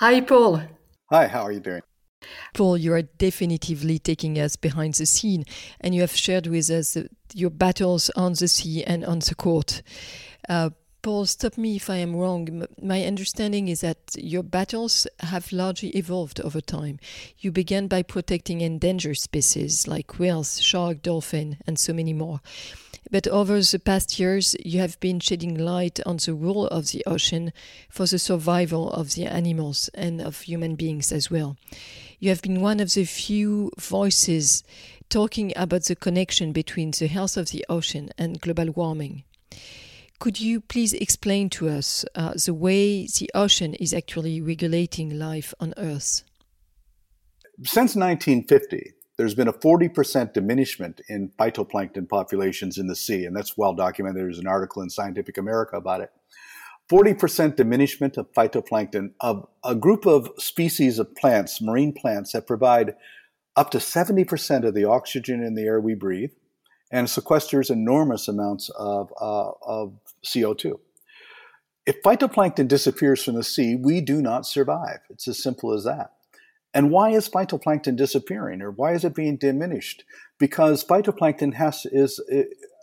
Hi, Paul. Hi, how are you doing? Paul, you are definitively taking us behind the scene, and you have shared with us your battles on the sea and on the court. Uh, Paul, stop me if I am wrong. My understanding is that your battles have largely evolved over time. You began by protecting endangered species like whales, shark, dolphin, and so many more. But over the past years, you have been shedding light on the role of the ocean for the survival of the animals and of human beings as well. You have been one of the few voices talking about the connection between the health of the ocean and global warming. Could you please explain to us uh, the way the ocean is actually regulating life on Earth? Since 1950, there's been a 40% diminishment in phytoplankton populations in the sea, and that's well documented. There's an article in Scientific America about it. 40% diminishment of phytoplankton of a group of species of plants, marine plants, that provide up to 70% of the oxygen in the air we breathe and sequesters enormous amounts of, uh, of CO2. If phytoplankton disappears from the sea, we do not survive. It's as simple as that. And why is phytoplankton disappearing or why is it being diminished? Because phytoplankton has is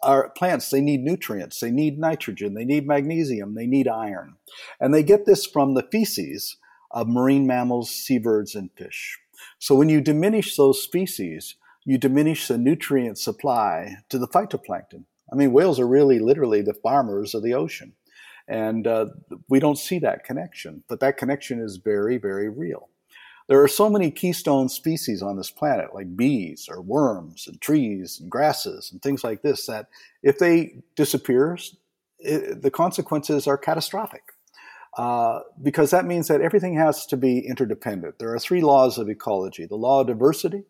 are plants they need nutrients, they need nitrogen, they need magnesium, they need iron. And they get this from the feces of marine mammals, seabirds and fish. So when you diminish those species, you diminish the nutrient supply to the phytoplankton. I mean, whales are really literally the farmers of the ocean. And uh, we don't see that connection, but that connection is very, very real. There are so many keystone species on this planet, like bees or worms and trees and grasses and things like this, that if they disappear, it, the consequences are catastrophic. Uh, because that means that everything has to be interdependent. There are three laws of ecology the law of diversity,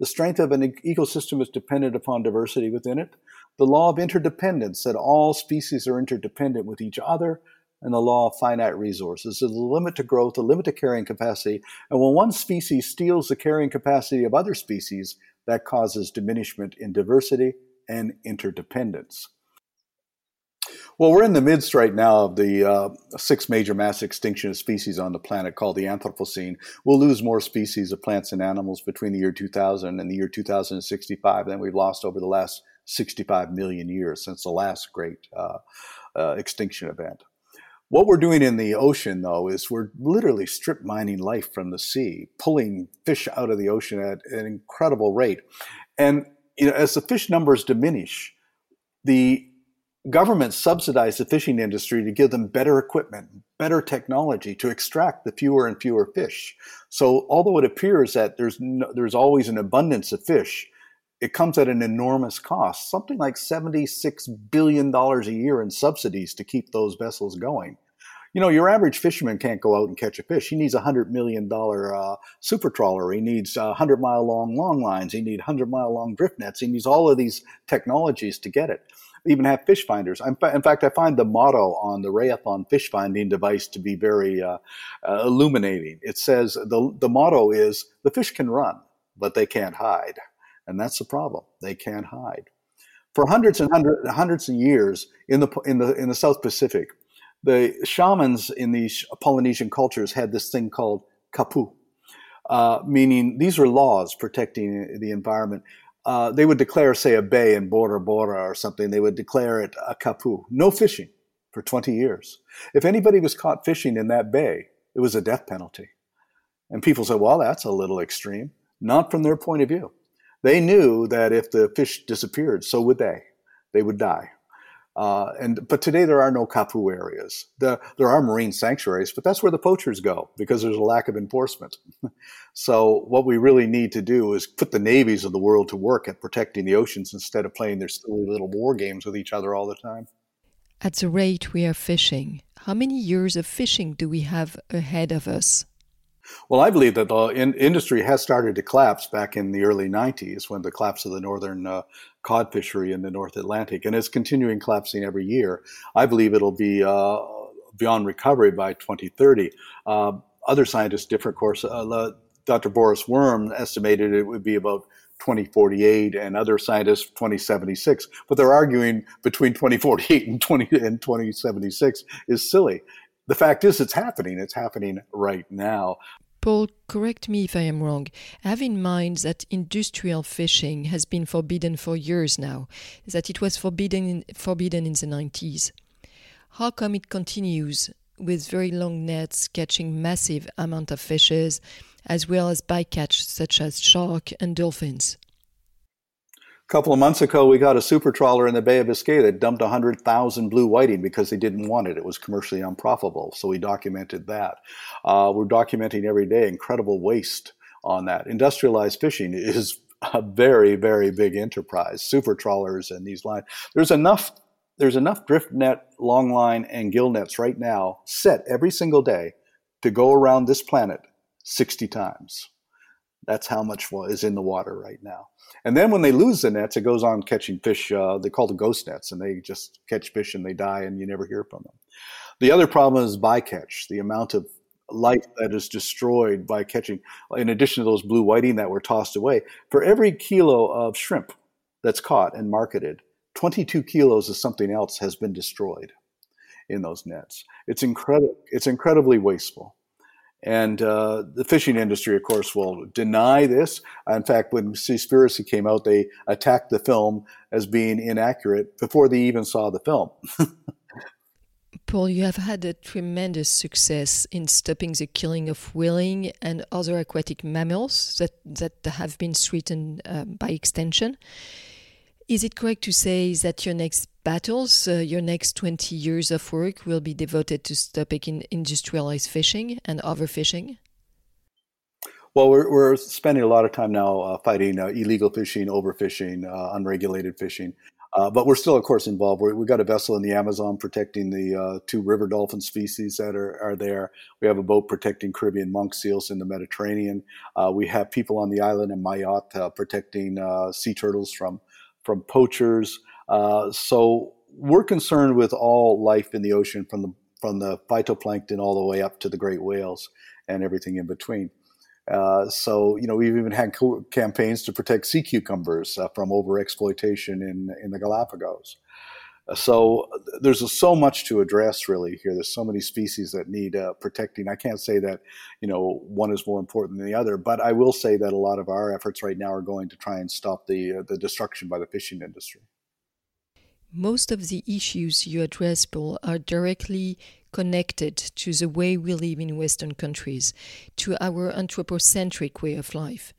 the strength of an ecosystem is dependent upon diversity within it the law of interdependence, that all species are interdependent with each other, and the law of finite resources. There's a limit to growth, a limit to carrying capacity. And when one species steals the carrying capacity of other species, that causes diminishment in diversity and interdependence. Well, we're in the midst right now of the uh, six major mass extinction of species on the planet called the Anthropocene. We'll lose more species of plants and animals between the year 2000 and the year 2065 than we've lost over the last 65 million years since the last great uh, uh, extinction event. What we're doing in the ocean, though, is we're literally strip mining life from the sea, pulling fish out of the ocean at an incredible rate. And you know, as the fish numbers diminish, the governments subsidize the fishing industry to give them better equipment, better technology to extract the fewer and fewer fish. So, although it appears that there's no, there's always an abundance of fish, it comes at an enormous cost, something like $76 billion a year in subsidies to keep those vessels going. You know, your average fisherman can't go out and catch a fish. He needs a $100 million uh, super trawler. He needs 100 mile long long lines. He needs 100 mile long drift nets. He needs all of these technologies to get it. Even have fish finders. in fact, I find the motto on the Raytheon fish finding device to be very uh, uh, illuminating. It says the, the motto is the fish can run, but they can't hide. And that's the problem. They can't hide. For hundreds and hundreds, hundreds of years in the, in, the, in the South Pacific, the shamans in these Polynesian cultures had this thing called kapu, uh, meaning these were laws protecting the environment. Uh, they would declare, say, a bay in Bora Bora or something, they would declare it a kapu. No fishing for 20 years. If anybody was caught fishing in that bay, it was a death penalty. And people say, well, that's a little extreme. Not from their point of view. They knew that if the fish disappeared, so would they. They would die. Uh, and but today there are no kapu areas. The, there are marine sanctuaries, but that's where the poachers go because there's a lack of enforcement. so what we really need to do is put the navies of the world to work at protecting the oceans instead of playing their silly little war games with each other all the time. At the rate we are fishing, how many years of fishing do we have ahead of us? Well, I believe that the in- industry has started to collapse back in the early 90s when the collapse of the northern uh, cod fishery in the North Atlantic, and it's continuing collapsing every year. I believe it'll be uh, beyond recovery by 2030. Uh, other scientists, different course, uh, Dr. Boris Worm estimated it would be about 2048 and other scientists 2076 but they're arguing between 2048 and 20 and 2076 is silly the fact is it's happening it's happening right now Paul, correct me if I am wrong. Have in mind that industrial fishing has been forbidden for years now, that it was forbidden in, forbidden in the 90s. How come it continues with very long nets catching massive amount of fishes, as well as bycatch such as shark and dolphins? A couple of months ago, we got a super trawler in the Bay of Biscay that dumped 100,000 blue whiting because they didn't want it. It was commercially unprofitable. So we documented that. Uh, we're documenting every day incredible waste on that. Industrialized fishing is a very, very big enterprise. Super trawlers and these lines. There's enough. There's enough drift net, long line, and gill nets right now set every single day to go around this planet 60 times. That's how much is in the water right now. And then when they lose the nets, it goes on catching fish. Uh, they call the ghost nets, and they just catch fish and they die, and you never hear from them. The other problem is bycatch, the amount of life that is destroyed by catching, in addition to those blue whiting that were tossed away. For every kilo of shrimp that's caught and marketed, 22 kilos of something else has been destroyed in those nets. It's incredible. It's incredibly wasteful. And uh, the fishing industry, of course, will deny this. In fact, when Seaspiracy came out, they attacked the film as being inaccurate before they even saw the film. Paul, you have had a tremendous success in stopping the killing of whaling and other aquatic mammals that, that have been threatened uh, by extinction. Is it correct to say that your next battles, uh, your next 20 years of work will be devoted to stopping industrialized fishing and overfishing? Well, we're, we're spending a lot of time now uh, fighting uh, illegal fishing, overfishing, uh, unregulated fishing. Uh, but we're still, of course, involved. we have got a vessel in the Amazon protecting the uh, two river dolphin species that are, are there. We have a boat protecting Caribbean monk seals in the Mediterranean. we have people on the island in Mayotte protecting sea turtles from from poachers. Uh, so we're concerned with all life in the ocean, from the from the phytoplankton all the way up to the great whales and everything in between. Uh, so you know we've even had co- campaigns to protect sea cucumbers uh, from overexploitation in in the Galapagos. So there's so much to address really here. There's so many species that need uh, protecting. I can't say that you know one is more important than the other, but I will say that a lot of our efforts right now are going to try and stop the uh, the destruction by the fishing industry. Most of the issues you address, Paul, are directly connected to the way we live in Western countries, to our anthropocentric way of life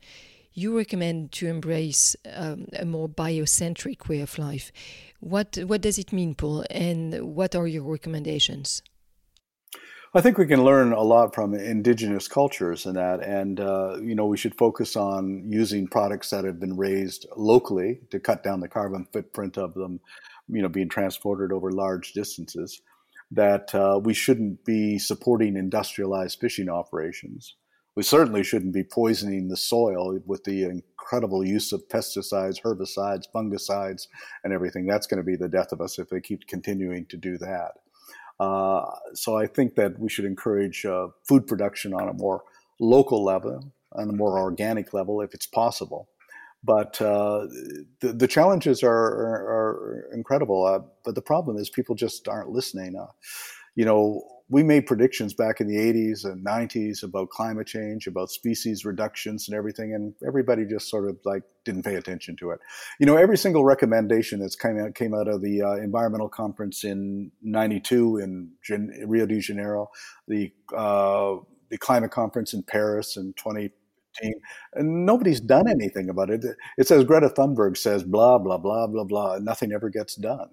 you recommend to embrace um, a more biocentric way of life. What what does it mean, Paul, and what are your recommendations? I think we can learn a lot from indigenous cultures in that, and uh, you know we should focus on using products that have been raised locally to cut down the carbon footprint of them, you know, being transported over large distances. That uh, we shouldn't be supporting industrialized fishing operations we certainly shouldn't be poisoning the soil with the incredible use of pesticides, herbicides, fungicides, and everything. That's going to be the death of us if they keep continuing to do that. Uh, so I think that we should encourage uh, food production on a more local level, on a more organic level, if it's possible. But uh, the, the challenges are, are, are incredible. Uh, but the problem is people just aren't listening. Uh, you know, we made predictions back in the 80s and 90s about climate change, about species reductions and everything, and everybody just sort of like didn't pay attention to it. You know, every single recommendation that's came out came out of the uh, environmental conference in '92 in Gen- Rio de Janeiro, the uh, the climate conference in Paris in 2015, and nobody's done anything about it. It says Greta Thunberg says blah blah blah blah blah, and nothing ever gets done.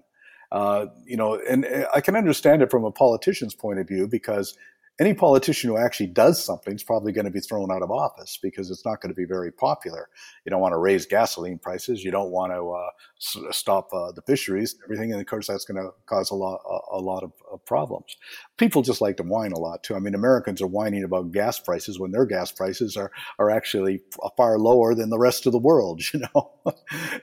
Uh, you know, and I can understand it from a politician's point of view because any politician who actually does something is probably going to be thrown out of office because it's not going to be very popular. You don't want to raise gasoline prices. You don't want to uh, stop uh, the fisheries, everything, and of course that's going to cause a lot, a, a lot of, of, problems. People just like to whine a lot too. I mean, Americans are whining about gas prices when their gas prices are are actually far lower than the rest of the world. You know,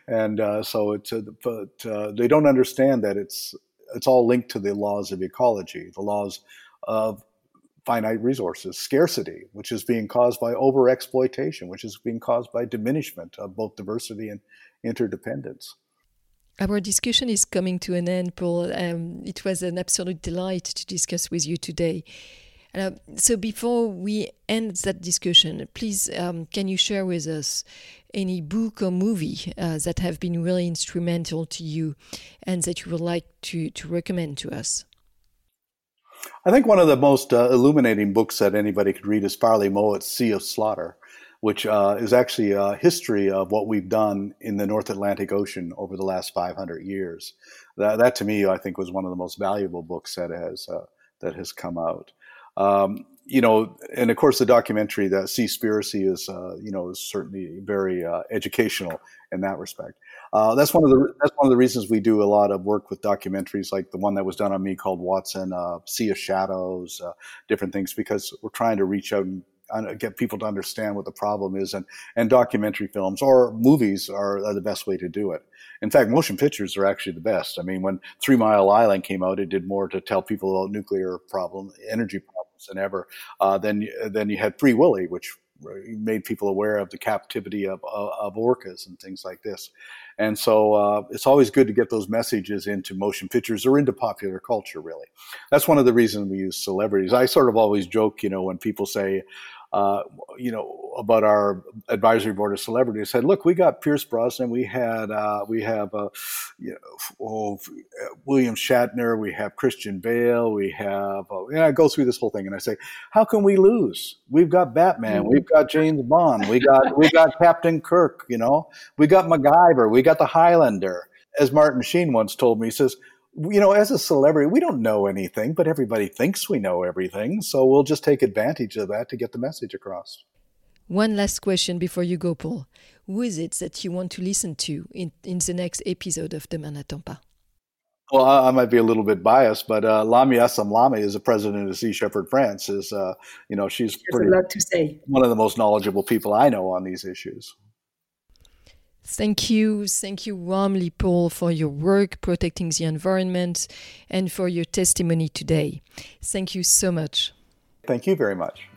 and uh, so it's uh, but uh, they don't understand that it's it's all linked to the laws of ecology, the laws of finite resources, scarcity, which is being caused by overexploitation, which is being caused by diminishment of both diversity and interdependence. Our discussion is coming to an end, Paul. Um, it was an absolute delight to discuss with you today. Uh, so, before we end that discussion, please um, can you share with us any book or movie uh, that have been really instrumental to you and that you would like to, to recommend to us? I think one of the most uh, illuminating books that anybody could read is Farley Mowat's Sea of Slaughter, which uh, is actually a history of what we've done in the North Atlantic Ocean over the last 500 years. That, that to me, I think, was one of the most valuable books that has uh, that has come out. Um, you know, and of course, the documentary, the Seaspiracy, is uh, you know is certainly very uh, educational in that respect. Uh, that's one of the that's one of the reasons we do a lot of work with documentaries like the one that was done on me called Watson, uh, Sea of Shadows, uh, different things, because we're trying to reach out and get people to understand what the problem is and, and documentary films or movies are, are, the best way to do it in fact motion pictures are actually the best i mean when three mile island came out it did more to tell people about nuclear problem energy than ever uh, then, then you had free willy which made people aware of the captivity of, of, of orcas and things like this. And so uh, it's always good to get those messages into motion pictures or into popular culture, really. That's one of the reasons we use celebrities. I sort of always joke, you know, when people say, uh, you know, about our advisory board of celebrities. Said, look, we got Pierce Brosnan, we had, uh, we have, uh, you know, oh, William Shatner, we have Christian Bale, we have, uh, and I go through this whole thing, and I say, how can we lose? We've got Batman, we've got James Bond, we got, we got Captain Kirk, you know, we got MacGyver, we got the Highlander. As Martin Sheen once told me, he says, you know, as a celebrity, we don't know anything, but everybody thinks we know everything. So we'll just take advantage of that to get the message across. One last question before you go, Paul. Who is it that you want to listen to in, in the next episode of Demain n'attend pas? Well, I, I might be a little bit biased, but uh, Lamya Essemlali is the president of Sea Shepherd France. Is uh, you know she's pretty, a lot to say. one of the most knowledgeable people I know on these issues. Thank you. Thank you warmly, Paul, for your work protecting the environment and for your testimony today. Thank you so much. Thank you very much.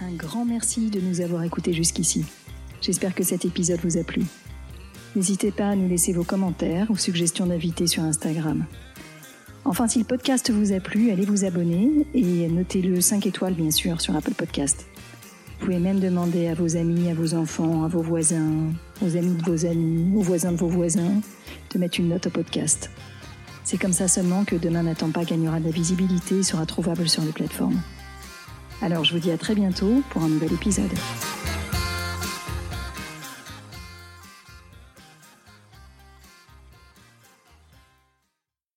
Un grand merci de nous avoir écoutés jusqu'ici. J'espère que cet épisode vous a plu. N'hésitez pas à nous laisser vos commentaires ou suggestions d'invités sur Instagram. Enfin, si le podcast vous a plu, allez vous abonner et notez-le 5 étoiles, bien sûr, sur Apple Podcast. Vous pouvez même demander à vos amis, à vos enfants, à vos voisins, aux amis de vos amis, aux voisins de vos voisins, de mettre une note au podcast. C'est comme ça seulement que Demain n'attend pas gagnera de la visibilité et sera trouvable sur les plateformes. Alors je vous dis à très bientôt pour un nouvel épisode.